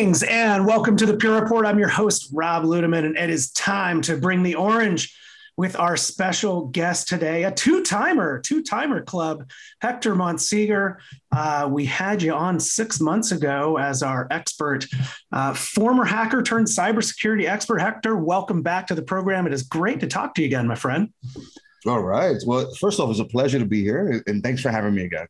Greetings and welcome to the Pure Report. I'm your host, Rob Ludeman, and it is time to bring the orange with our special guest today, a two timer, two timer club, Hector Monsegur. Uh, we had you on six months ago as our expert, uh, former hacker turned cybersecurity expert. Hector, welcome back to the program. It is great to talk to you again, my friend. All right. Well, first off, it's a pleasure to be here, and thanks for having me again.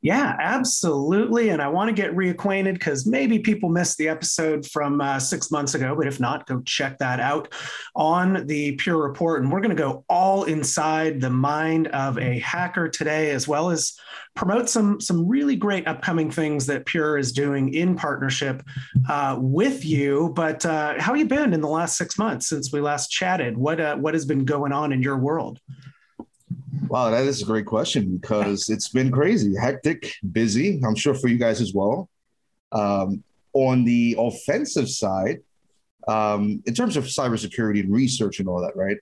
Yeah, absolutely. And I want to get reacquainted because maybe people missed the episode from uh, six months ago. But if not, go check that out on the Pure Report. And we're going to go all inside the mind of a hacker today, as well as promote some some really great upcoming things that Pure is doing in partnership uh, with you. But uh, how you been in the last six months since we last chatted? What uh, what has been going on in your world? Wow, that is a great question because it's been crazy, hectic, busy. I'm sure for you guys as well. Um, on the offensive side, um, in terms of cybersecurity and research and all that, right?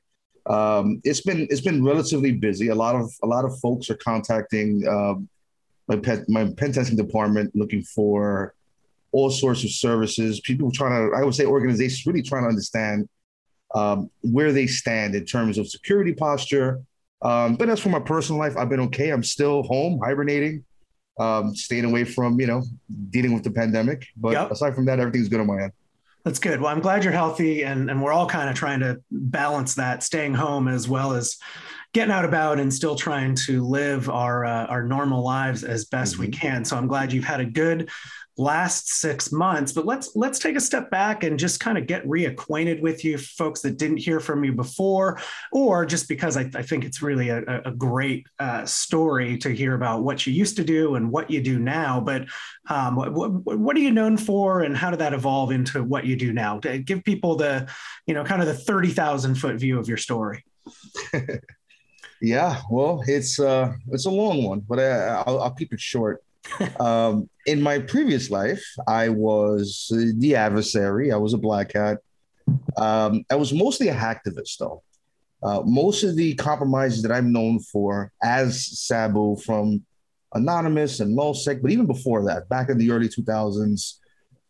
Um, it's been it's been relatively busy. A lot of a lot of folks are contacting um, my pen, my pen testing department looking for all sorts of services. People trying to, I would say, organizations really trying to understand um, where they stand in terms of security posture, um, but as for my personal life, I've been okay. I'm still home, hibernating, um, staying away from, you know, dealing with the pandemic. But yep. aside from that, everything's good on my end. That's good. Well, I'm glad you're healthy, and, and we're all kind of trying to balance that, staying home as well as getting out about and still trying to live our uh, our normal lives as best mm-hmm. we can. So I'm glad you've had a good last six months but let's let's take a step back and just kind of get reacquainted with you folks that didn't hear from you before or just because i, I think it's really a, a great uh, story to hear about what you used to do and what you do now. But um, what, what, are you known for and how did that evolve into what you do now? Give people the you know kind of the 30000 foot view of your story. Yeah well it's uh it's a long one but I, I'll, I'll keep it short um, in my previous life, I was the adversary. I was a black hat. Um, I was mostly a hacktivist, though. Uh, most of the compromises that I'm known for as Sabu from Anonymous and LulzSec, but even before that, back in the early 2000s,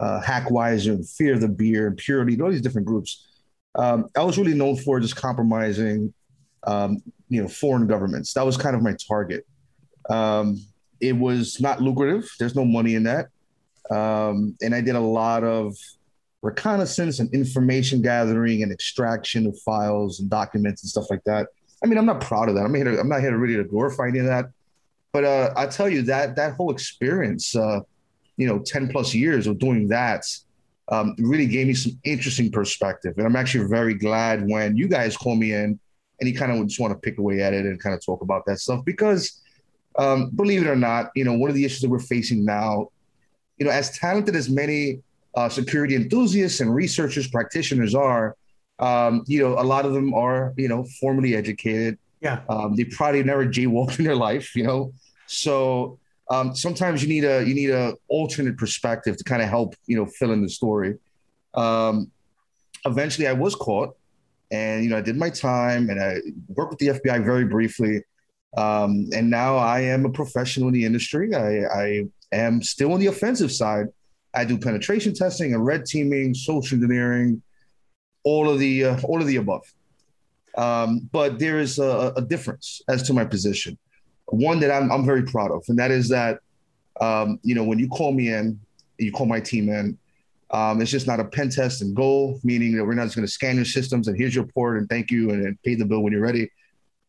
uh, Hackweiser and Fear the Beer and Purity, all these different groups. Um, I was really known for just compromising, um, you know, foreign governments. That was kind of my target. Um, it was not lucrative. There's no money in that. Um, and I did a lot of reconnaissance and information gathering and extraction of files and documents and stuff like that. I mean, I'm not proud of that. I'm here. To, I'm not here to really to glorify any of that. But uh, I tell you that that whole experience, uh, you know, 10 plus years of doing that, um, really gave me some interesting perspective. And I'm actually very glad when you guys call me in and you kind of just want to pick away at it and kind of talk about that stuff because um, believe it or not, you know, one of the issues that we're facing now, you know, as talented as many uh, security enthusiasts and researchers, practitioners are, um, you know, a lot of them are, you know, formally educated. Yeah. Um, they probably never jaywalked in their life, you know. So um, sometimes you need a you need a alternate perspective to kind of help, you know, fill in the story. Um, eventually, I was caught, and you know, I did my time, and I worked with the FBI very briefly. Um, and now I am a professional in the industry. I, I am still on the offensive side. I do penetration testing and red teaming, social engineering, all of the uh, all of the above. Um, but there is a, a, difference as to my position. One that I'm, I'm very proud of, and that is that um, you know when you call me in, you call my team in. Um, it's just not a pen test and go, meaning that we're not just going to scan your systems and here's your report and thank you and, and pay the bill when you're ready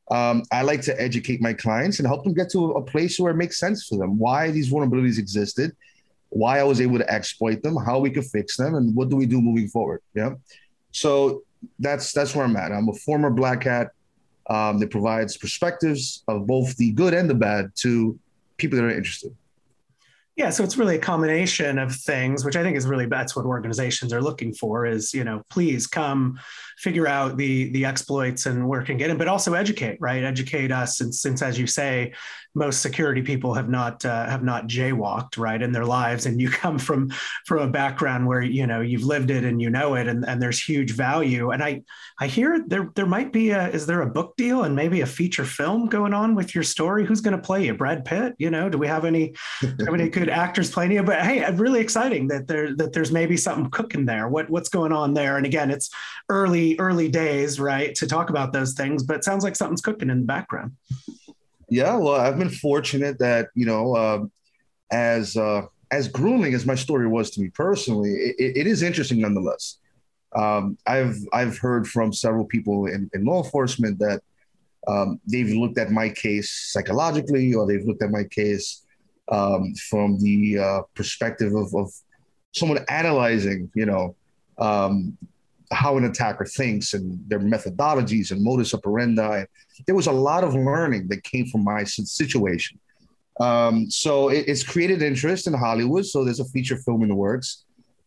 um, I like to educate my clients and help them get to a place where it makes sense for them. Why these vulnerabilities existed, why I was able to exploit them, how we could fix them, and what do we do moving forward. Yeah. So that's that's where I'm at. I'm a former black hat um, that provides perspectives of both the good and the bad to people that are interested. Yeah, so it's really a combination of things, which I think is really that's what organizations are looking for. Is you know, please come figure out the the exploits and where can get in, but also educate, right? Educate us, and since as you say, most security people have not uh, have not jaywalked, right, in their lives, and you come from from a background where you know you've lived it and you know it, and, and there's huge value. And I I hear there there might be a is there a book deal and maybe a feature film going on with your story? Who's going to play you? Brad Pitt? You know, do we have any have any good actors playing you. But hey, really exciting that there that there's maybe something cooking there. What what's going on there? And again, it's early early days, right, to talk about those things. But it sounds like something's cooking in the background. Yeah, well, I've been fortunate that you know, uh, as uh, as grueling as my story was to me personally, it, it is interesting nonetheless. Um, I've I've heard from several people in, in law enforcement that um, they've looked at my case psychologically, or they've looked at my case um, from the uh, perspective of, of, someone analyzing, you know, um, how an attacker thinks and their methodologies and modus operandi. There was a lot of learning that came from my situation. Um, so it, it's created interest in Hollywood. So there's a feature film in the works.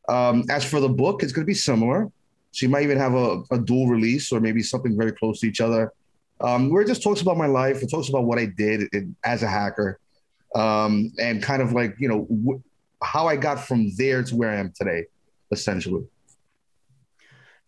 Um, as for the book, it's going to be similar. So you might even have a, a dual release or maybe something very close to each other um, where it just talks about my life. It talks about what I did in, as a hacker, um, and kind of like you know wh- how I got from there to where I am today, essentially.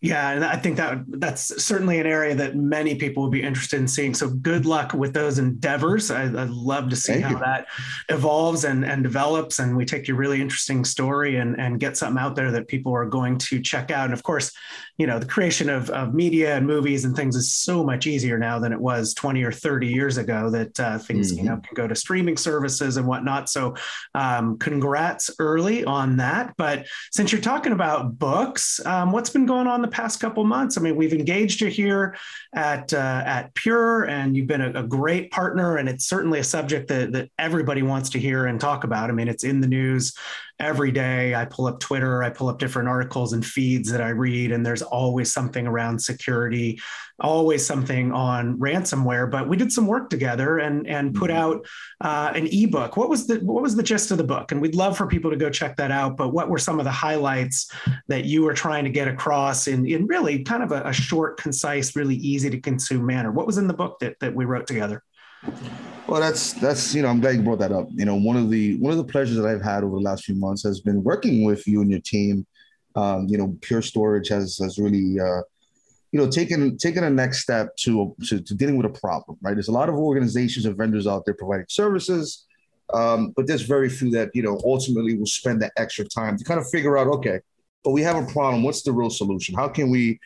Yeah, and I think that that's certainly an area that many people would be interested in seeing. So good luck with those endeavors. I, would love to see Thank how you. that evolves and, and develops. And we take your really interesting story and, and get something out there that people are going to check out. And of course, you know, the creation of, of media and movies and things is so much easier now than it was 20 or 30 years ago that uh, things, mm-hmm. you know, can go to streaming services and whatnot. So um, congrats early on that. But since you're talking about books, um, what's been going on the past couple months. I mean, we've engaged you here at uh, at Pure, and you've been a, a, great partner, and it's certainly a subject that that everybody wants to hear and talk about. I mean, it's in the news every day I pull up Twitter, I pull up different articles and feeds that I read, and there's always something around security, always something on ransomware. But we did some work together and and put mm-hmm. out uh, an ebook. What was the what was the gist of the book? And we'd love for people to go check that out. But what were some of the highlights that you were trying to get across in in really kind of a, a short, concise, really easy to consume manner? What was in the book that that we wrote together? Well, that's that's you know I'm glad you brought that up. You know, one of the one of the pleasures that I've had over the last few months has been working with you and your team. Um, you know, Pure Storage has has really uh, you know taken taken a next step to, to, to dealing with a problem. Right, there's a lot of organizations and vendors out there providing services, um, but there's very few that you know ultimately will spend that extra time to kind of figure out okay, but we have a problem. What's the real solution? How can we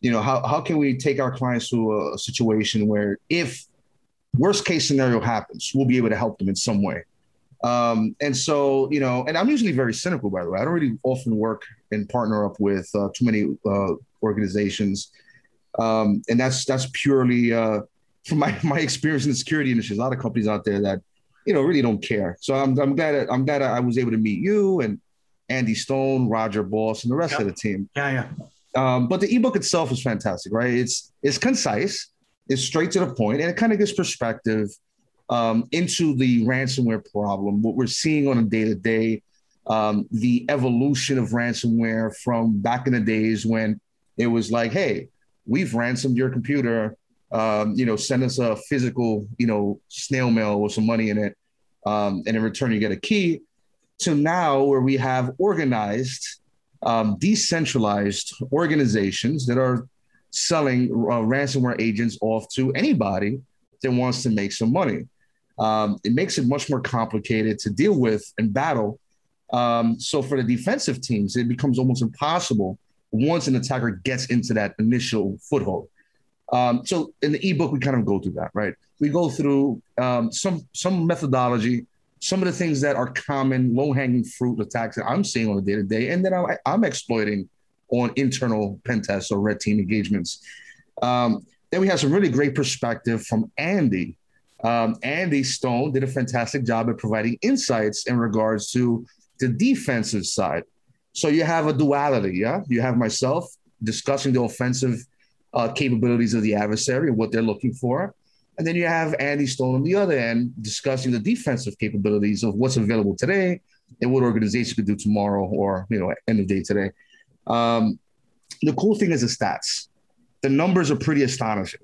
you know how, how can we take our clients to a, a situation where if worst case scenario happens, we'll be able to help them in some way. Um, and so, you know, and I'm usually very cynical, by the way. I don't really often work and partner up with uh, too many uh, organizations, um, and that's that's purely uh, from my my experience in the security industry. There's a lot of companies out there that, you know, really don't care. So I'm I'm glad that, I'm glad I was able to meet you and Andy Stone, Roger Boss, and the rest yep. of the team. Yeah, yeah. Um, but the ebook itself is fantastic, right? It's it's concise is straight to the point and it kind of gives perspective um, into the ransomware problem, what we're seeing on a day to day, the evolution of ransomware from back in the days when it was like, hey, we've ransomed your computer. Um, you know, send us a physical, you know, snail mail with some money in it, um, and in return you get a key. To now, where we have organized, um, decentralized organizations that are selling uh, ransomware agents off to anybody that wants to make some money. Um, it makes it much more complicated to deal with and battle. Um, so for the defensive teams, it becomes almost impossible once an attacker gets into that initial foothold. Um, so in the ebook, we kind of go through that, right? We go through um, some some methodology, some of the things that are common, low hanging fruit attacks that I'm seeing on a day to day, and then I, I'm exploiting on internal pen tests or red team engagements. Um, then we have some really great perspective from Andy. Um, Andy Stone did a fantastic job at providing insights in regards to the defensive side. So you have a duality, yeah? You have myself discussing the offensive uh, capabilities of the adversary, and what they're looking for. And then you have Andy Stone on the other end discussing the defensive capabilities of what's available today and what organization could do tomorrow or, you know, end of day today. Um, the cool thing is the stats. The numbers are pretty astonishing.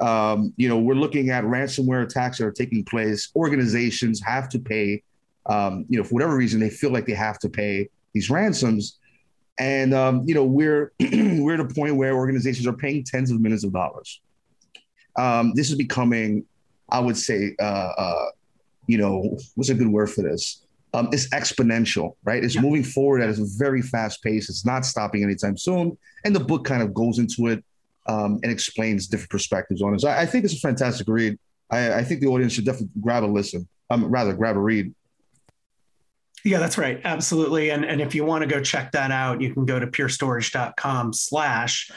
Um, you know, we're looking at ransomware attacks that are taking place. Organizations have to pay, um, you know, for whatever reason, they feel like they have to pay these ransoms. And um, you know, we're we're at a point where organizations are paying tens of millions of dollars. Um, this is becoming, I would say, uh, uh, you know, what's a good word for this? Um, is exponential, right? It's yeah. moving forward at a very fast pace. It's not stopping anytime soon. And the book kind of goes into it um, and explains different perspectives on it. So I, I think it's a fantastic read. I, I, think the audience should definitely grab a listen, um, rather grab a read. Yeah, that's right. Absolutely. And, and if you want to go check that out, you can go to purestorage.com slash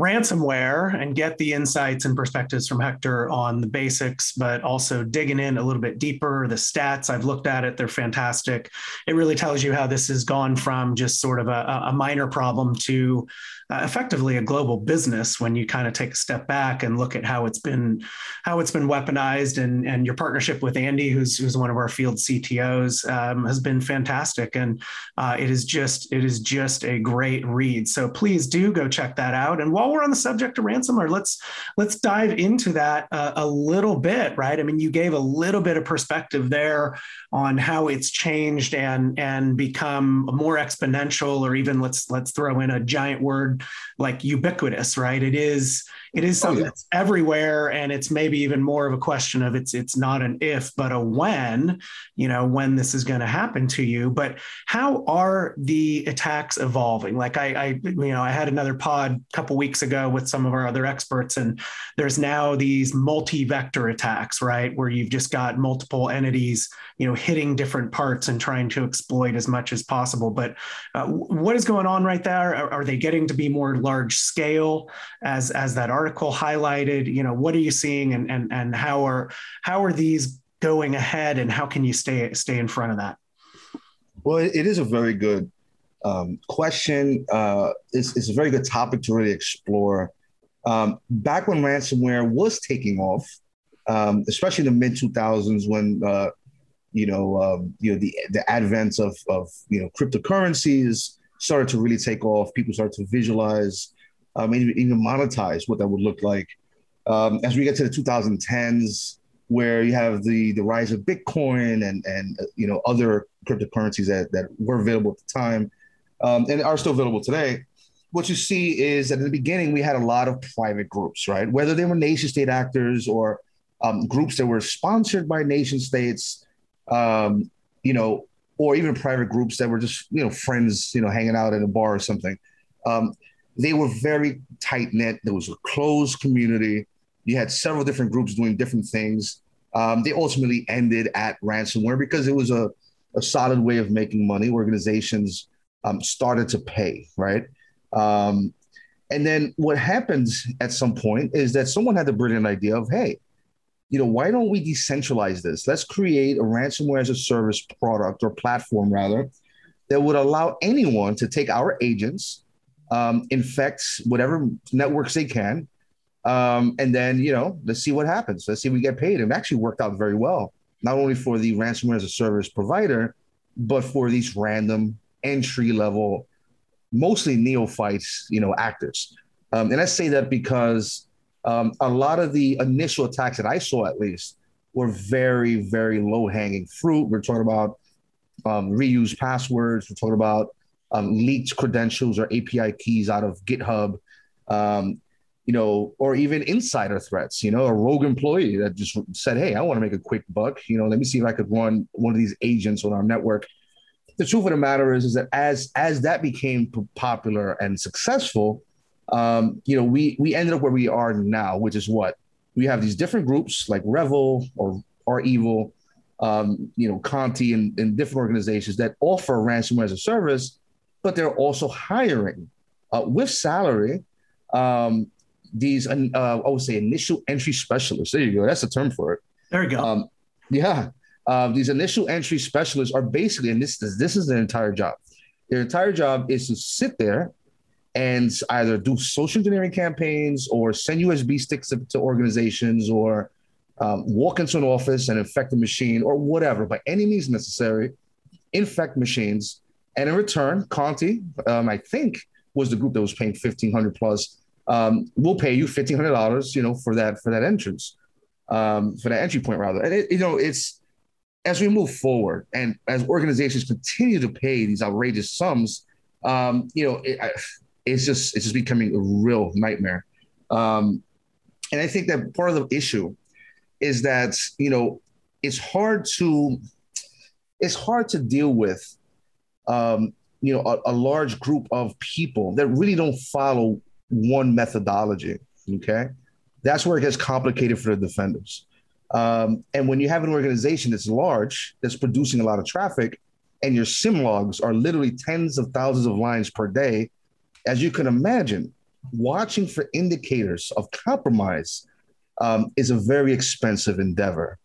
ransomware and get the insights and perspectives from Hector on the basics, but also digging in a little bit deeper. The stats, I've looked at it, they're fantastic. It really tells you how this has gone from just sort of a, a minor problem to uh, effectively a global business when you kind of take a step back and look at how it's been how it's been weaponized. And and your partnership with Andy who's who's one of our field CTOs um, has been fantastic. And uh, it is just it is just a great read. So please do go check that out. And while we're on the subject of ransomware let's let's dive into that uh, a little bit right I mean you gave a little bit of perspective there on how it's changed and and become more exponential or even let's let's throw in a giant word like ubiquitous, right? It is it is oh, something oh, yeah. that's everywhere, and it's maybe even more of a question of it's it's not an if but a when, you know, when this is going to happen to you. But how are the attacks evolving? Like I, I you know, I had another pod a couple weeks ago with some of our other experts, and there's now these multi-vector attacks, right, where you've just got multiple entities, you know, hitting different parts and trying to exploit as much as possible. But uh, what is going on right there? Are, are they getting to be more large scale as as that article highlighted you know what are you seeing and and and how are how are these going ahead and how can you stay stay in front of that well it is a very good um, question uh, it's, it's a very good topic to really explore um, back when ransomware was taking off um, especially in the mid 2000s when uh, you know um, you know the the advent of of you know cryptocurrencies started to really take off. People started to visualize, um, even, even monetize what that would look like. Um, as we get to the 2010s, where you have the the rise of Bitcoin and and uh, you know other cryptocurrencies that that were available at the time um, and are still available today. What you see is that in the beginning we had a lot of private groups, right? Whether they were nation state actors or um, groups that were sponsored by nation states, um, you know, or even private groups that were just you know friends you know hanging out at a bar or something. Um, they were very tight knit. There was a closed community. You had several different groups doing different things. Um, they ultimately ended at ransomware because it was a, a solid way of making money. Organizations um, started to pay right um, and then what happens at some point is that someone had the brilliant idea of hey you know, why don't we decentralize this? Let's create a ransomware as a service product or platform rather that would allow anyone to take our agents, um, infect whatever networks they can, um, and then you know, let's see what happens. Let's see if we get paid. And it actually worked out very well, not only for the ransomware as a service provider, but for these random entry level, mostly neophytes, you know, actors. Um, and I say that because um, a lot of the initial attacks that I saw, at least, were very, very low hanging fruit. We're talking about um, reused passwords. We're talking about um, leaked credentials or API keys out of GitHub, um, you know, or even insider threats. You know, a rogue employee that just said, "Hey, I want to make a quick buck. You know, let me see if I could run one of these agents on our network." The truth of the matter is, is that as as that became popular and successful, um, you know, we we ended up where we are now, which is what we have these different groups like Revel or REvil, um, you know, Conti and, and different organizations that offer ransomware as a service, but they're also hiring uh, with salary um, these uh, I would say initial entry specialists. There you go. That's the term for it. There you go. Um, yeah. Uh, these initial entry specialists are basically, and this is this is their entire job. Their entire job is to sit there and either do social engineering campaigns or send USB sticks to, to organizations or um, walk into an office and infect a machine or whatever, by any means necessary, infect machines. And in return, Conti, um, I think, was the group that was paying fifteen hundred plus. Um, we'll pay you fifteen hundred dollars, you know, for that for that entrance, um, for that entry point rather. And it, you know, it's as we move forward and as organizations continue to pay these outrageous sums, um, you know, it, I, it's just it's just becoming a real nightmare. Um, and I think that part of the issue is that you know it's hard to it's hard to deal with, um, you know, a, a large group of people that really don't follow one methodology. Okay, that's where it gets complicated for the defenders. Um, and when you have an organization that's large, that's producing a lot of traffic, and your SIEM logs are literally tens of thousands of lines per day, as you can imagine, watching for indicators of compromise um, is a very expensive endeavor.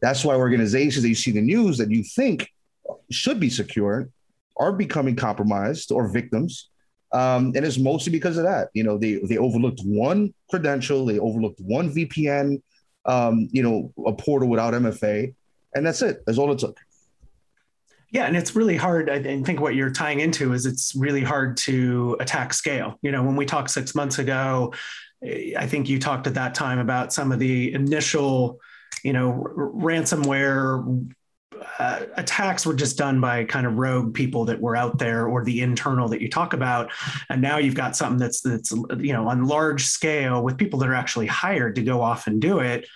That's why organizations that you see in the news that you think should be secure are becoming compromised or victims. Um, and it's mostly because of that. You know, they they overlooked one credential, they overlooked one VPN, um, you know, a portal without MFA, and that's it. That's all it took. Yeah, and it's really hard. I think what you're tying into is it's really hard to attack scale. You know, when we talked six months ago, I think you talked at that time about some of the initial, you know, ransomware uh, attacks were just done by kind of rogue people that were out there or the internal that you talk about. And now you've got something that's that's you know on large scale with people that are actually hired to go off and do it.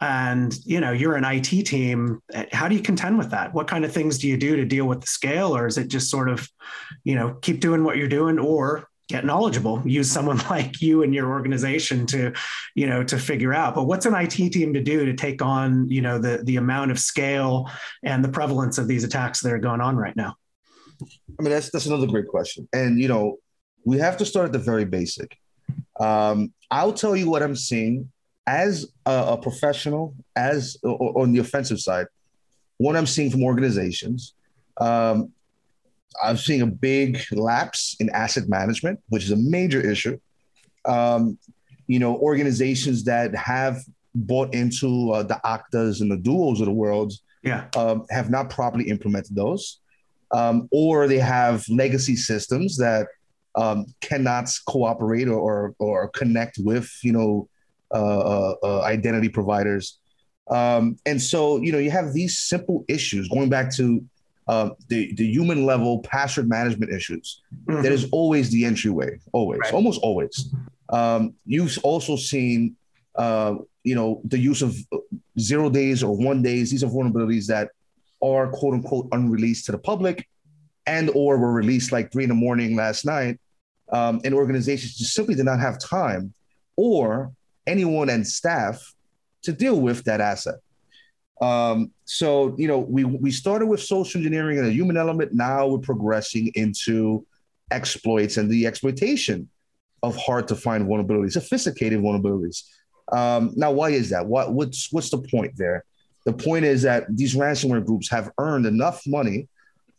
And you know you're an IT team. How do you contend with that? What kind of things do you do to deal with the scale? Or is it just sort of you know keep doing what you're doing? Or get knowledgeable use someone like you and your organization to you know to figure out. But what's an IT team to do to take on you know the the amount of scale and the prevalence of these attacks that are going on right now? I mean that's that's another great question. And you know we have to start at the very basic. Um, I'll tell you what I'm seeing as a, a professional, as or, on the offensive side, what I'm seeing from organizations, um, I'm seeing a big lapse in asset management, which is a major issue. Um, you know, organizations that have bought into uh, the Oktas and the Duos of the world yeah. um, have not properly implemented those, um, or they have legacy systems that um, cannot cooperate or, or, or connect with you know uh, uh, uh, identity providers. Um, and so, you know, you have these simple issues going back to uh, the, the human level password management issues. Mm-hmm. That is always the entryway, always, right. almost always. Um, you've also seen, uh, you know, the use of zero days or one days. These are vulnerabilities that are quote unquote unreleased to the public and or were released like three in the morning last night. Um, and organizations just simply did not have time or anyone and staff to deal with that asset. Um, so, you know, we, we started with social engineering and a human element. Now we're progressing into exploits and the exploitation of hard to find vulnerabilities, sophisticated vulnerabilities. Um, now, why is that? What, what's, what's the point there? The point is that these ransomware groups have earned enough money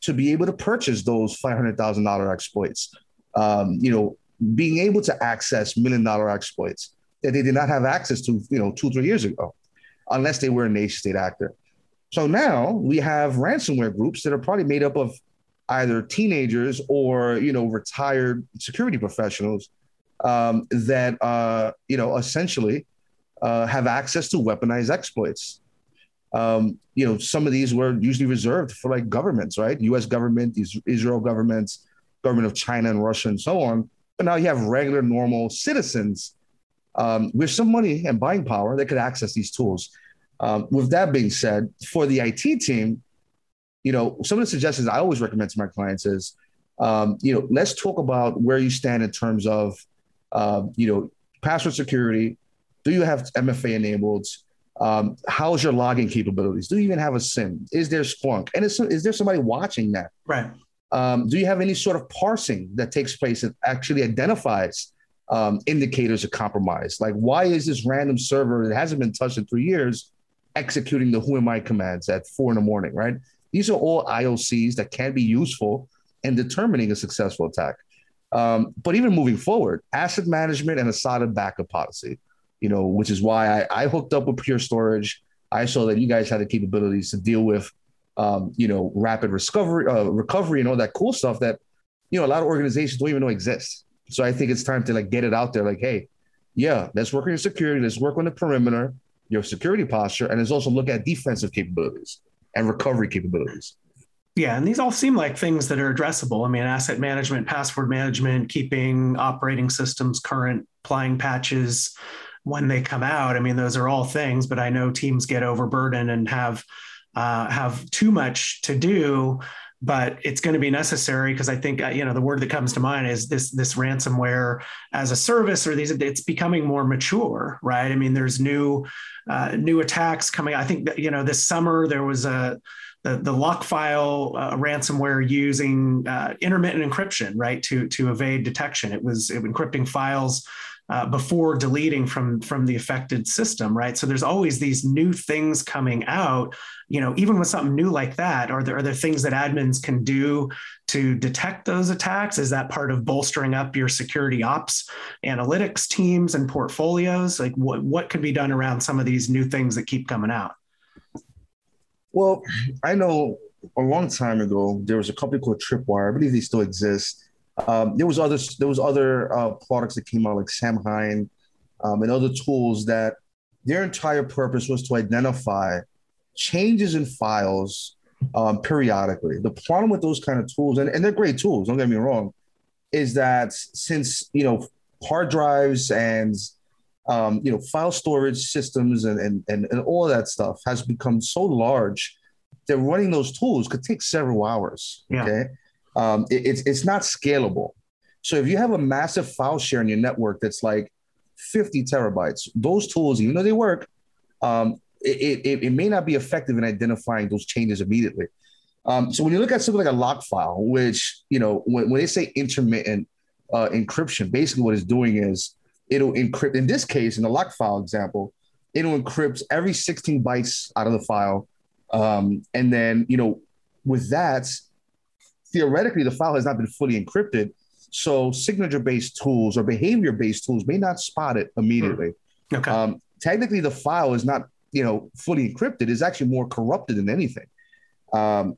to be able to purchase those $500,000 exploits. Um, you know, being able to access million dollar exploits that they did not have access to, you know, two, three years ago, unless they were a nation state actor. So now we have ransomware groups that are probably made up of either teenagers or, you know, retired security professionals um, that, uh, you know, essentially uh, have access to weaponized exploits. Um, you know, some of these were usually reserved for like governments, right? U.S. government, Israel governments, government of China and Russia, and so on. But now you have regular, normal citizens um, with some money and buying power, they could access these tools. Um, with that being said, for the IT team, you know, some of the suggestions I always recommend to my clients is, um, you know, let's talk about where you stand in terms of, uh, you know, password security. Do you have MFA enabled? Um, how's your logging capabilities? Do you even have a SIEM? Is there Splunk? And is, is there somebody watching that? Right. Um, do you have any sort of parsing that takes place that actually identifies um, indicators of compromise. Like, why is this random server that hasn't been touched in three years executing the who am I commands at four in the morning, right? These are all IOCs that can be useful in determining a successful attack. Um, but even moving forward, asset management and a solid backup policy, you know, which is why I, I hooked up with Pure Storage. I saw that you guys had the capabilities to deal with, um, you know, rapid recovery, uh, recovery, and all that cool stuff that, you know, a lot of organizations don't even know exists. So I think it's time to like get it out there. Like, hey, yeah, let's work on your security. Let's work on the perimeter, your security posture, and let's also look at defensive capabilities and recovery capabilities. Yeah, and these all seem like things that are addressable. I mean, asset management, password management, keeping operating systems current, applying patches when they come out. I mean, those are all things, but I know teams get overburdened and have uh, have too much to do but it's going to be necessary because I think uh, you know the word that comes to mind is this this ransomware as a service or these it's becoming more mature, right? I mean, there's new uh, new attacks coming. I think that you know this summer there was a the, the LockFile uh, ransomware using uh, intermittent encryption, right, to to evade detection. It was it, encrypting files uh, before deleting from from the affected system right so there's always these new things coming out you know even with something new like that are there are there things that admins can do to detect those attacks? Is that part of bolstering up your security ops analytics teams and portfolios? Like what what can be done around some of these new things that keep coming out? Well i know a long time ago there was a company called tripwire. I believe they still exist. Um, there was other there was other uh, products that came out like Samhain um, and other tools that their entire purpose was to identify changes in files um, periodically. The problem with those kind of tools, and, and they're great tools, don't get me wrong, is that since you know hard drives and um, you know file storage systems and, and and and all that stuff has become so large that running those tools could take several hours. Yeah. Okay um, it, it's it's not scalable. So if you have a massive file share in your network that's like 50 terabytes, those tools, even though they work, um, it, it, it, may not be effective in identifying those changes immediately. Um, so when you look at something like a LockFile, which you know when, when they say intermittent uh, encryption, basically what it's doing is it'll encrypt. In this case, in the LockFile example, it'll encrypt every 16 bytes out of the file, um, and then you know with that theoretically the file has not been fully encrypted. So signature based tools or behavior based tools may not spot it immediately. Hmm. Okay. Um, technically, the file is not you know fully encrypted; is actually more corrupted than anything. Um,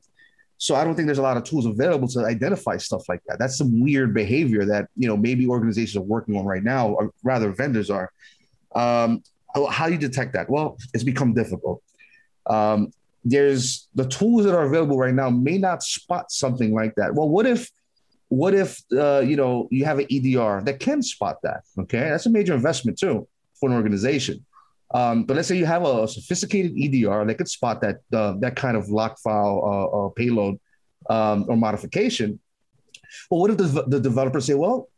so I don't think there's a lot of tools available to identify stuff like that. That's some weird behavior that you know maybe organizations are working on right now, or rather vendors are. Um, how do you detect that? Well, it's become difficult. Um, there's the tools that are available right now may not spot something like that. Well, what if what if uh, you know you have an EDR that can spot that? Okay, that's a major investment too for an organization. Um, but let's say you have a, sophisticated EDR that could spot that uh, that kind of LockFile uh, uh, payload um, or modification. Well, what if the, the developer say, well,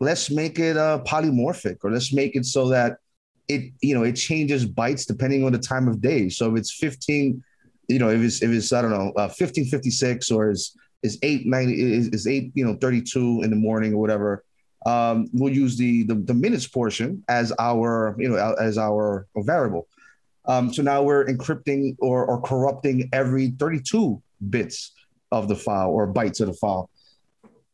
let's make it uh, polymorphic, or let's make it so that it you know it changes bytes depending on the time of day. So if it's 15 you know, if it's if it's I don't know, uh, fifteen fifty six or is is eight ninety is, is eight you know thirty two in the morning or whatever. Um, we'll use the, the, the minutes portion as our you know as our variable. Um, so now we're encrypting or or corrupting every thirty two bits of the file or bytes of the file.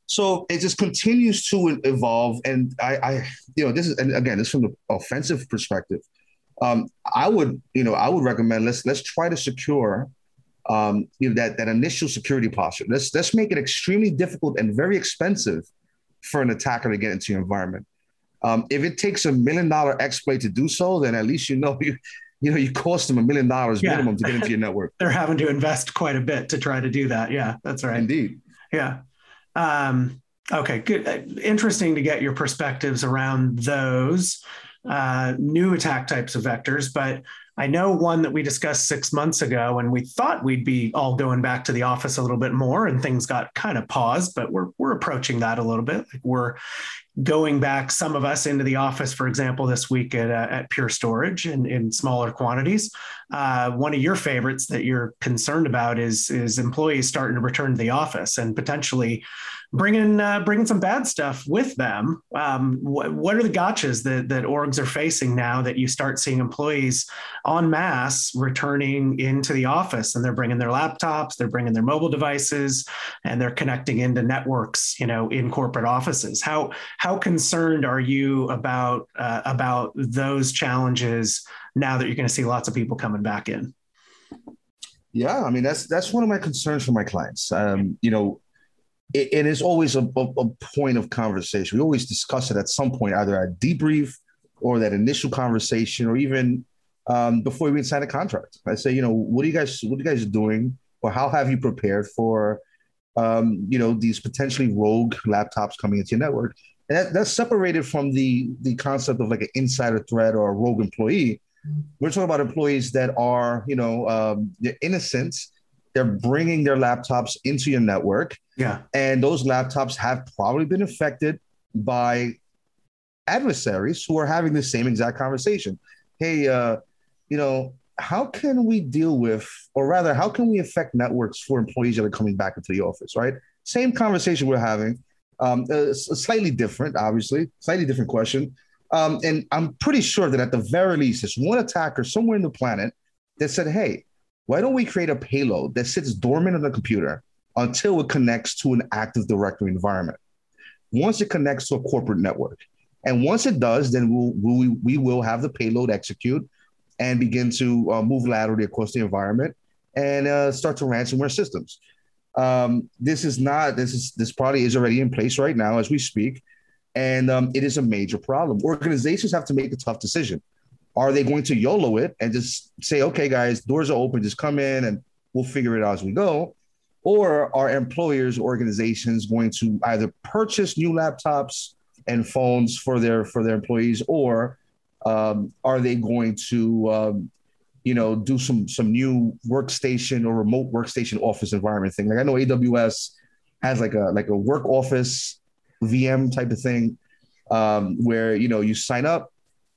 So it just continues to evolve, and I, I you know this is and again this is from the offensive perspective um, I would, you know, I would recommend let's let's try to secure, um, you know, that that initial security posture. Let's let's make it extremely difficult and very expensive for an attacker to get into your environment. Um, if it takes a million dollar exploit to do so, then at least you know you you know you cost them a million dollars minimum to get into your network. They're having to invest quite a bit to try to do that. Yeah, that's right. Indeed. Yeah. Um, okay. Good. Uh, interesting to get your perspectives around those uh, new attack types of vectors, but I know one that we discussed six months ago, and we thought we'd be all going back to the office a little bit more, and things got kind of paused. But we're we're approaching that a little bit. Like we're going back, some of us into the office, for example, this week at uh, at Pure Storage in, in smaller quantities. Uh, one of your favorites that you're concerned about is is employees starting to return to the office and potentially bringing uh, bringing some bad stuff with them. Um, what, what are the gotchas that that orgs are facing now that you start seeing employees en masse returning into the office and they're bringing their laptops, they're bringing their mobile devices, and they're connecting into networks, you know, in corporate offices. How how concerned are you about uh, about those challenges now that you're going to see lots of people coming back in? Yeah, I mean that's that's one of my concerns for my clients. Um, you know, it, it is always a, a, a, point of conversation. We always discuss it at some point, either at debrief or that initial conversation, or even um, before we even sign a contract. I say, you know, what are you guys, what are you guys doing, or how have you prepared for, um, you know, these potentially rogue laptops coming into your network? And that, that's separated from the the concept of like an insider threat or a rogue employee. We're talking about employees that are, you know, um, innocent. They're bringing their laptops into your network. Yeah. And those laptops have probably been affected by adversaries who are having the same exact conversation. Hey, uh, you know, how can we deal with, or rather, how can we affect networks for employees that are coming back into the office, right? Same conversation we're having, um, uh, slightly different, obviously, slightly different question. Um, and I'm pretty sure that at the very least, there's one attacker somewhere in the planet that said, hey, why don't we create a payload that sits dormant on the computer until it connects to an Active Directory environment? Once it connects to a corporate network, and once it does, then we'll, we, we will have the payload execute and begin to uh, move laterally across the environment and uh, start to ransomware systems. Um, this is not this is this probably is already in place right now as we speak, and um, it is a major problem. Organizations have to make a tough decision. Are they going to YOLO it and just say, "Okay, guys, doors are open, just come in and we'll figure it out as we go," or are employers organizations going to either purchase new laptops and phones for their for their employees, or um, are they going to, um, you know, do some some new workstation or remote workstation office environment thing? Like I know AWS has like a like a work office VM type of thing, um, where you know you sign up,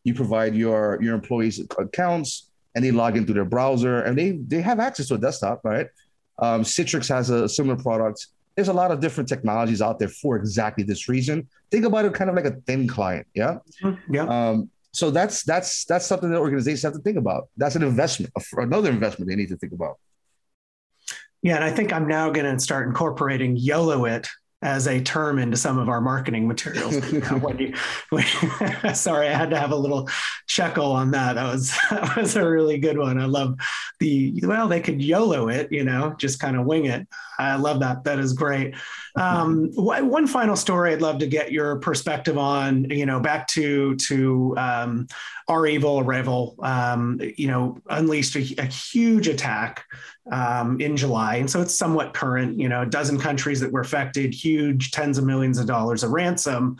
you provide your your employees accounts, and they log into their browser, and they they have access to a desktop, right? Um, Citrix has a similar product. There's a lot of different technologies out there for exactly this reason. Think about it kind of like a thin client, yeah. Mm-hmm. Yeah. Um, so that's that's that's something that organizations have to think about. That's an investment, another investment they need to think about. Yeah, and I think I'm now going to start incorporating YOLO it as a term into some of our marketing materials. Uh, when you, when, sorry, I had to have a little chuckle on that. That was that was a really good one. I love the well, they could YOLO it, you know, just kind of wing it. I love that. That is great. Um, one final story I'd love to get your perspective on. You know, back to to um, evil REvil, um, you know, unleashed a, a huge attack um, in July, and so it's somewhat current. You know, a dozen countries that were affected, huge tens of millions of dollars of ransom,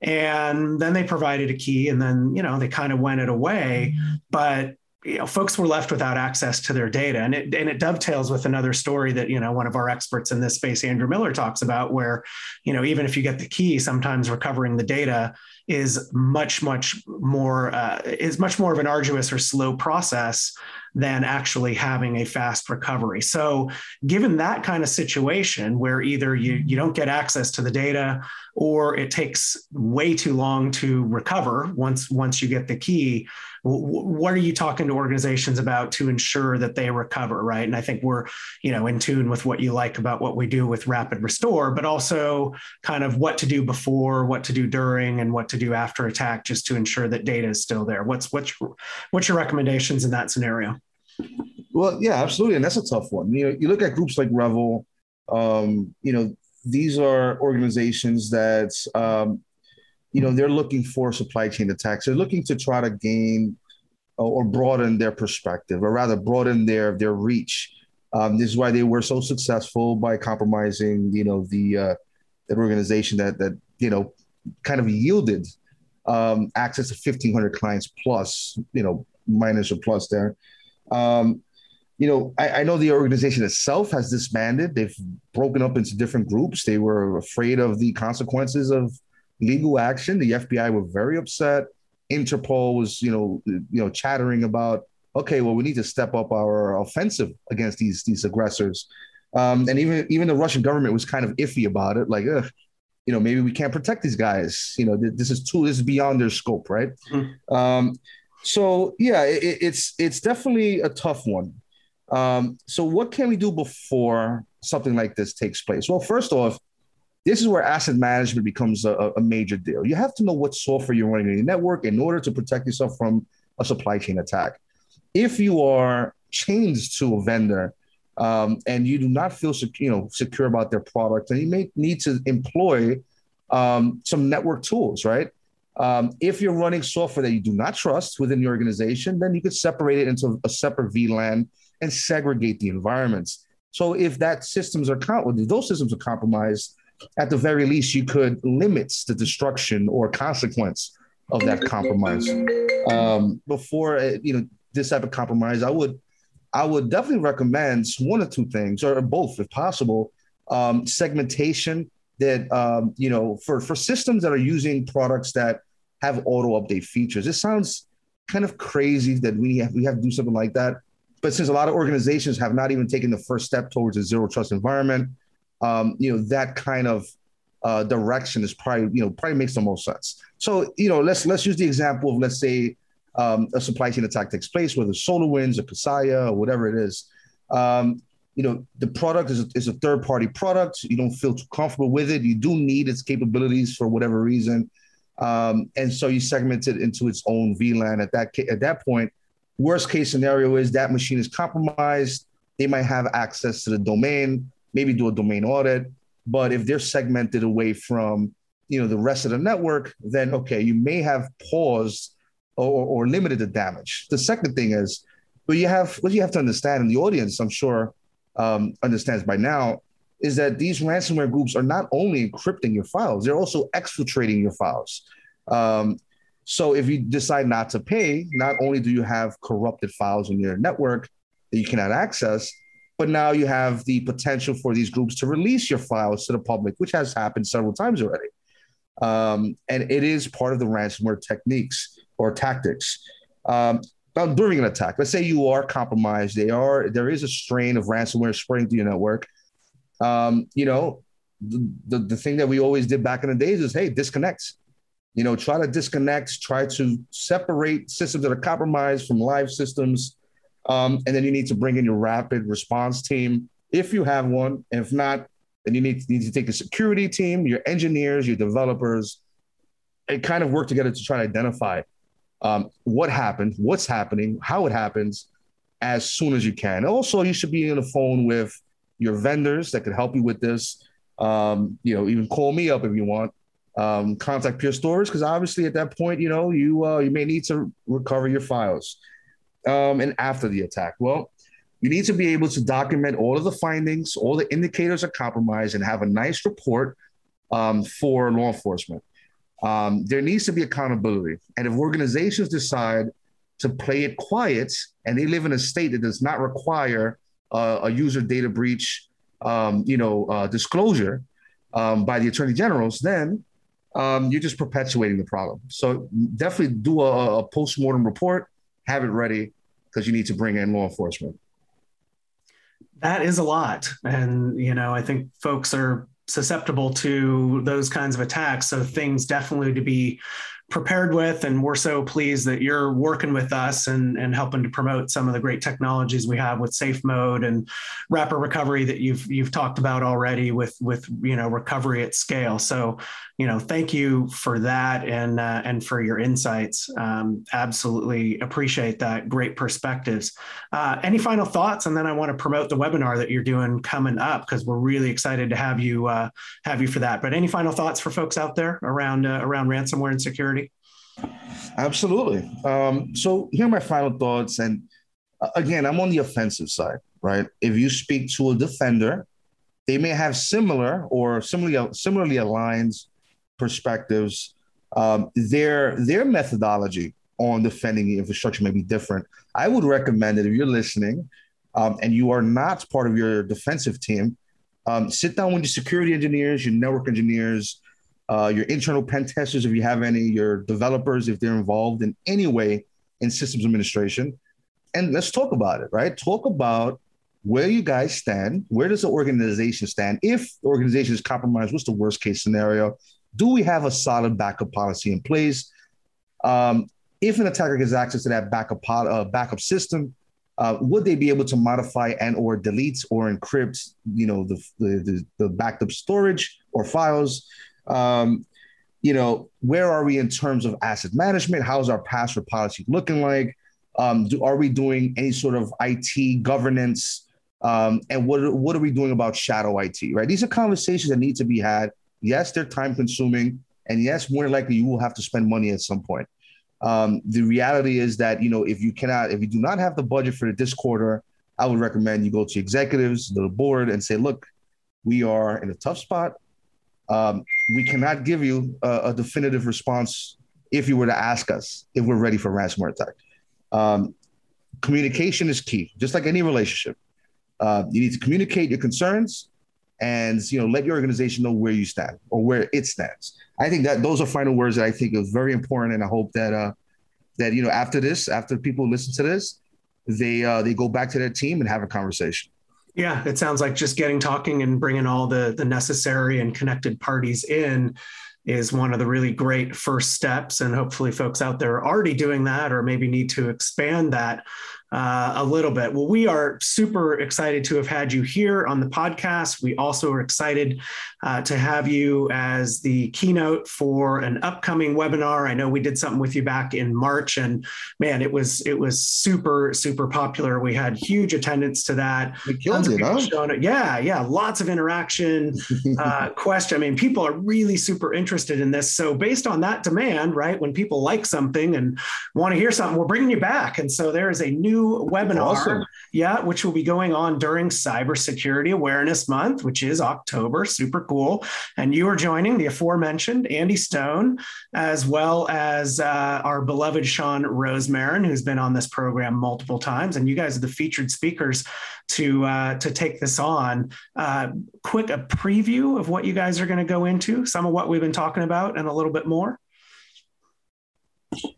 and then they provided a key, and then you know they kind of went it away, but you know, folks were left without access to their data. And it, and it dovetails with another story that, you know, one of our experts in this space, Andrew Miller talks about where, you know, even if you get the key, sometimes recovering the data is much, much more, uh, is much more of an arduous or slow process than actually having a fast recovery. So given that kind of situation where either you, you don't get access to the data or it takes way too long to recover once, once you get the key, what are you talking to organizations about to ensure that they recover right? And i think we're you know in tune with what you like about what we do with rapid restore but also kind of what to do before what to do during and what to do after attack just to ensure that data is still there. What's what's what's your recommendations in that scenario? Well yeah absolutely. And that's a tough one. You know you look at groups like revel um, you know these are organizations that um, you know, they're looking for supply chain attacks. They're looking to try to gain uh, or broaden their perspective, or rather broaden their their reach. Um, this is why they were so successful by compromising, you know, the uh, that organization that that you know kind of yielded um, access to 1,500 clients plus, you know, minus or plus there. Um, you know, I, I, know the organization itself has disbanded. They've broken up into different groups. They were afraid of the consequences of legal action. The FBI were very upset. Interpol was, you know, you know, chattering about, okay, well, we need to step up our offensive against these these aggressors. Um, and even even the Russian government was kind of iffy about it, like, Ugh, you know, maybe we can't protect these guys. You know, this is too this is beyond their scope, right? Mm-hmm. Um, so yeah, it, it's it's definitely a tough one. Um, so what can we do before something like this takes place? Well, first off, this is where asset management becomes a, a, major deal. You have to know what software you're running in your network in order to protect yourself from a supply chain attack. If you are chained to a vendor um, and you do not feel you know secure about their product, then you may need to employ um, some network tools, right? Um, if you're running software that you do not trust within the organization, then you could separate it into a separate VLAN and segregate the environments. So if that systems are those systems are compromised, at the very least, you could limit the destruction or consequence of that compromise. Um, before uh, you know this type of compromise, I would I would definitely recommend one or two things, or both if possible. Um, segmentation that um, you know for for systems that are using products that have auto update features. It sounds kind of crazy that we have we have to do something like that, but since a lot of organizations have not even taken the first step towards a zero trust environment, um, you know that kind of uh, direction is probably you know probably makes the most sense. So you know let's let's use the example of let's say um, a supply chain attack takes place, whether SolarWinds or Kaseya or whatever it is. Um, you know the product is a, is a third party product. You don't feel too comfortable with it. You do need its capabilities for whatever reason, um, and so you segment it into its own VLAN. At that at that point, worst case scenario is that machine is compromised. They might have access to the domain, maybe do a domain audit but if they're segmented away from you know the rest of the network, then okay, you may have paused or, or limited the damage. The second thing is, but you have what you have to understand, and the audience, I'm sure, um, understands by now, is that these ransomware groups are not only encrypting your files, they're also exfiltrating your files. Um, so if you decide not to pay, not only do you have corrupted files in your network that you cannot access, but now you have the potential for these groups to release your files to the public, which has happened several times already. Um, and it is part of the ransomware techniques or tactics. Um, now, during an attack, let's say you are compromised, they are there is a strain of ransomware spreading through your network. Um, you know, the, the, the thing that we always did back in the days is, hey, disconnect. You know, try to disconnect, try to separate systems that are compromised from live systems um, and then you need to bring in your rapid response team if you have one. If not, then you need, need to take a security team, your engineers, your developers, and kind of work together to try to identify um, what happened, what's happening, how it happens as soon as you can. Also, you should be on the phone with your vendors that could help you with this. Um, you know, even call me up if you want. Um, contact Pure Storage because obviously at that point, you know, you uh, you may need to recover your files um, and after the attack? Well, you need to be able to document all of the findings, all the indicators of compromise, and have a nice report um, for law enforcement. Um, there needs to be accountability. And if organizations decide to play it quiet and they live in a state that does not require uh, a user data breach, um, you know, uh, disclosure um, by the attorney generals, then um, you're just perpetuating the problem. So definitely do a, a post-mortem report have it ready because you need to bring in law enforcement. That is a lot. And, you know, I think folks are susceptible to those kinds of attacks. So things definitely to be prepared with. And we're so pleased that you're working with us and, and helping to promote some of the great technologies we have with safe mode and rapid recovery that you've you've talked about already with with you know recovery at scale. So you know thank you for that and uh, and for your insights. Um, absolutely appreciate that. Great perspectives. Uh, any final thoughts? And then I want to promote the webinar that you're doing coming up because we're really excited to have you uh, have you for that. But any final thoughts for folks out there around uh, around ransomware and security? Absolutely. Um, so here are my final thoughts. And uh, again, I'm on the offensive side, right? If you speak to a defender, they may have similar or similarly similarly aligned perspectives. Um, their their methodology on defending the infrastructure may be different. I would recommend that if you're listening um, and you are not part of your defensive team, um, sit down with your security engineers, your network engineers, uh, your internal pen testers, if you have any, your developers, if they're involved in any way in systems administration. And let's talk about it, right? Talk about where you guys stand. Where does the organization stand? If the organization is compromised, what's the worst case scenario? Do we have a solid backup policy in place? Um, if an attacker gets access to that backup uh, backup system, uh, would they be able to modify and or delete or encrypt, you know, the the, the backed up storage or files? Um, you know, where are we in terms of asset management? How's our password policy looking like? Um, do, are we doing any sort of IT governance? Um, and what, what are we doing about shadow IT, right? These are conversations that need to be had. Yes, they're time consuming. And yes, more likely you will have to spend money at some point. Um, the reality is that, you know, if you cannot, if you do not have the budget for this quarter, I would recommend you go to executives, the board, and say, look, we are in a tough spot. We cannot give you a, a definitive response if you were to ask us if we're ready for ransomware attack. Um, communication is key, just like any relationship. Uh, you need to communicate your concerns and you know let your organization know where you stand or where it stands. I think that those are final words that I think is very important, and I hope that uh, that you know after this, after people listen to this, they uh, they go back to their team and have a conversation. Yeah, it sounds like just getting talking and bringing all the the necessary and connected parties in is one of the really great first steps. And hopefully, folks out there are already doing that or maybe need to expand that uh, a little bit. Well, we are super excited to have had you here on the podcast. We also are excited uh, to have you as the keynote for an upcoming webinar. I know we did something with you back in March, and man, it was it was super super popular. We had huge attendance to that. Tons it, huh? Yeah, yeah, lots of interaction. uh, question. I mean, people are really super interested in this. So based on that demand, right, when people like something and want to hear something, we're bringing you back. And so there is a new webinar, awesome. yeah, which will be going on during Cybersecurity Awareness Month, which is October. Super cool. And you are joining the aforementioned Andy Stone, as well as uh, our beloved Shawn Rosemarin, who's been on this program multiple times. And you guys are the featured speakers to uh, to take this on. Uh, quick a preview of what you guys are going to go into, some of what we've been talking about, and a little bit more.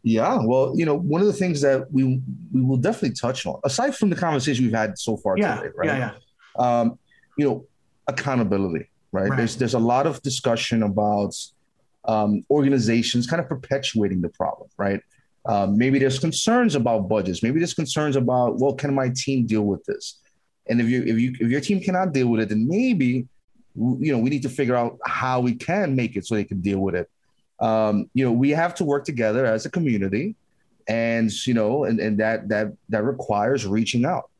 Yeah, well, you know, one of the things that we we will definitely touch on, aside from the conversation we've had so far yeah, today, right? Yeah, yeah. Um, you know, accountability, right? right? There's there's a lot of discussion about um, organizations kind of perpetuating the problem, right? Um, maybe there's concerns about budgets. Maybe there's concerns about, well, can my team deal with this? And if you if you if your team cannot deal with it, then maybe you know we need to figure out how we can make it so they can deal with it um, you know, we have to work together as a community, and you know, and, and that that that requires reaching out.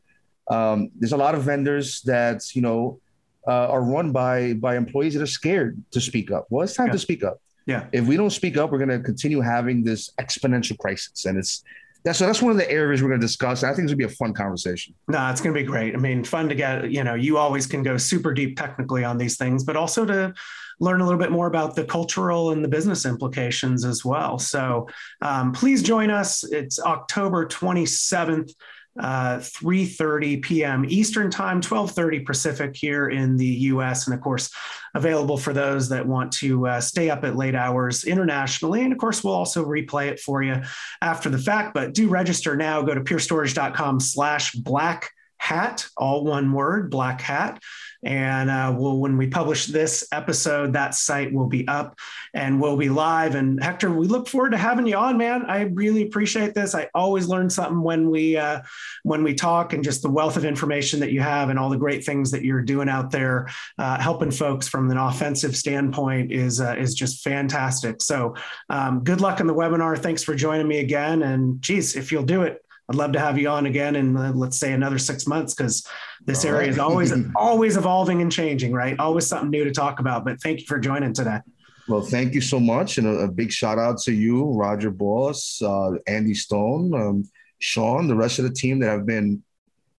Um, there's a lot of vendors that you know uh, are run by by employees that are scared to speak up. Well, it's time yeah. to speak up. Yeah. If we don't speak up, we're going to continue having this exponential crisis, and it's that's so that's one of the areas we're going to discuss. I think it's going to be a fun conversation. No, it's going to be great. I mean, fun to get. You know, you always can go super deep technically on these things, but also to learn a little bit more about the cultural and the business implications as well. So um, please join us. It's October 27th. Uh, 3.30 p.m eastern time 12.30 pacific here in the us and of course available for those that want to uh, stay up at late hours internationally and of course we'll also replay it for you after the fact but do register now. Go to purestorage.com slash black hat all one word black hat and uh, we'll, when we publish this episode, that site will be up and we'll be live. And Hector, we look forward to having you on, man. I really appreciate this. I always learn something when we uh, when we talk, and just the wealth of information that you have, and all the great things that you're doing out there, uh, helping folks from an offensive standpoint is uh, is just fantastic. So, um, good luck in the webinar. Thanks for joining me again. And geez, if you'll do it, I'd love to have you on again in uh, let's say another six months because this All area right. is always always evolving and changing, right? Always something new to talk about. But thank you for joining today. Well, thank you so much, and a, a big shout out to you, Roger Boss, uh, Andy Stone, um, Shawn, the rest of the team that have been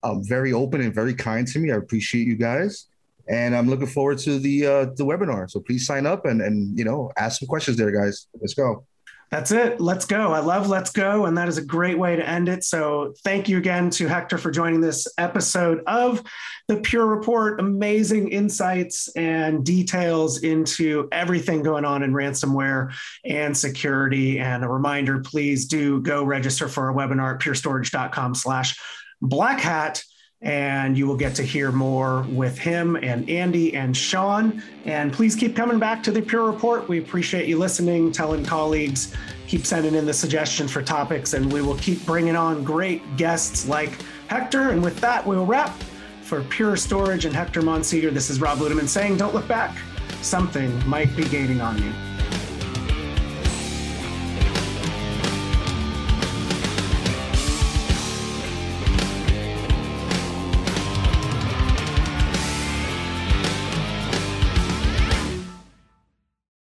um, very open and very kind to me. I appreciate you guys, and I'm looking forward to the uh, the webinar. So please sign up and and you know ask some questions there, guys. Let's go. That's it. Let's go. I love Let's Go. And that is a great way to end it. So thank you again to Hector for joining this episode of the Pure Report. Amazing insights and details into everything going on in ransomware and security. And a reminder, please do go register for our webinar at purestorage.com slash black hat and you will get to hear more with him and Andy and Shawn. And please keep coming back to the Pure Report. We appreciate you listening, telling colleagues, keep sending in the suggestions for topics, and we will keep bringing on great guests like Hector. And with that, we'll wrap for Pure Storage and Hector Monsegur. This is Rob Ludeman saying, don't look back. Something might be gaining on you.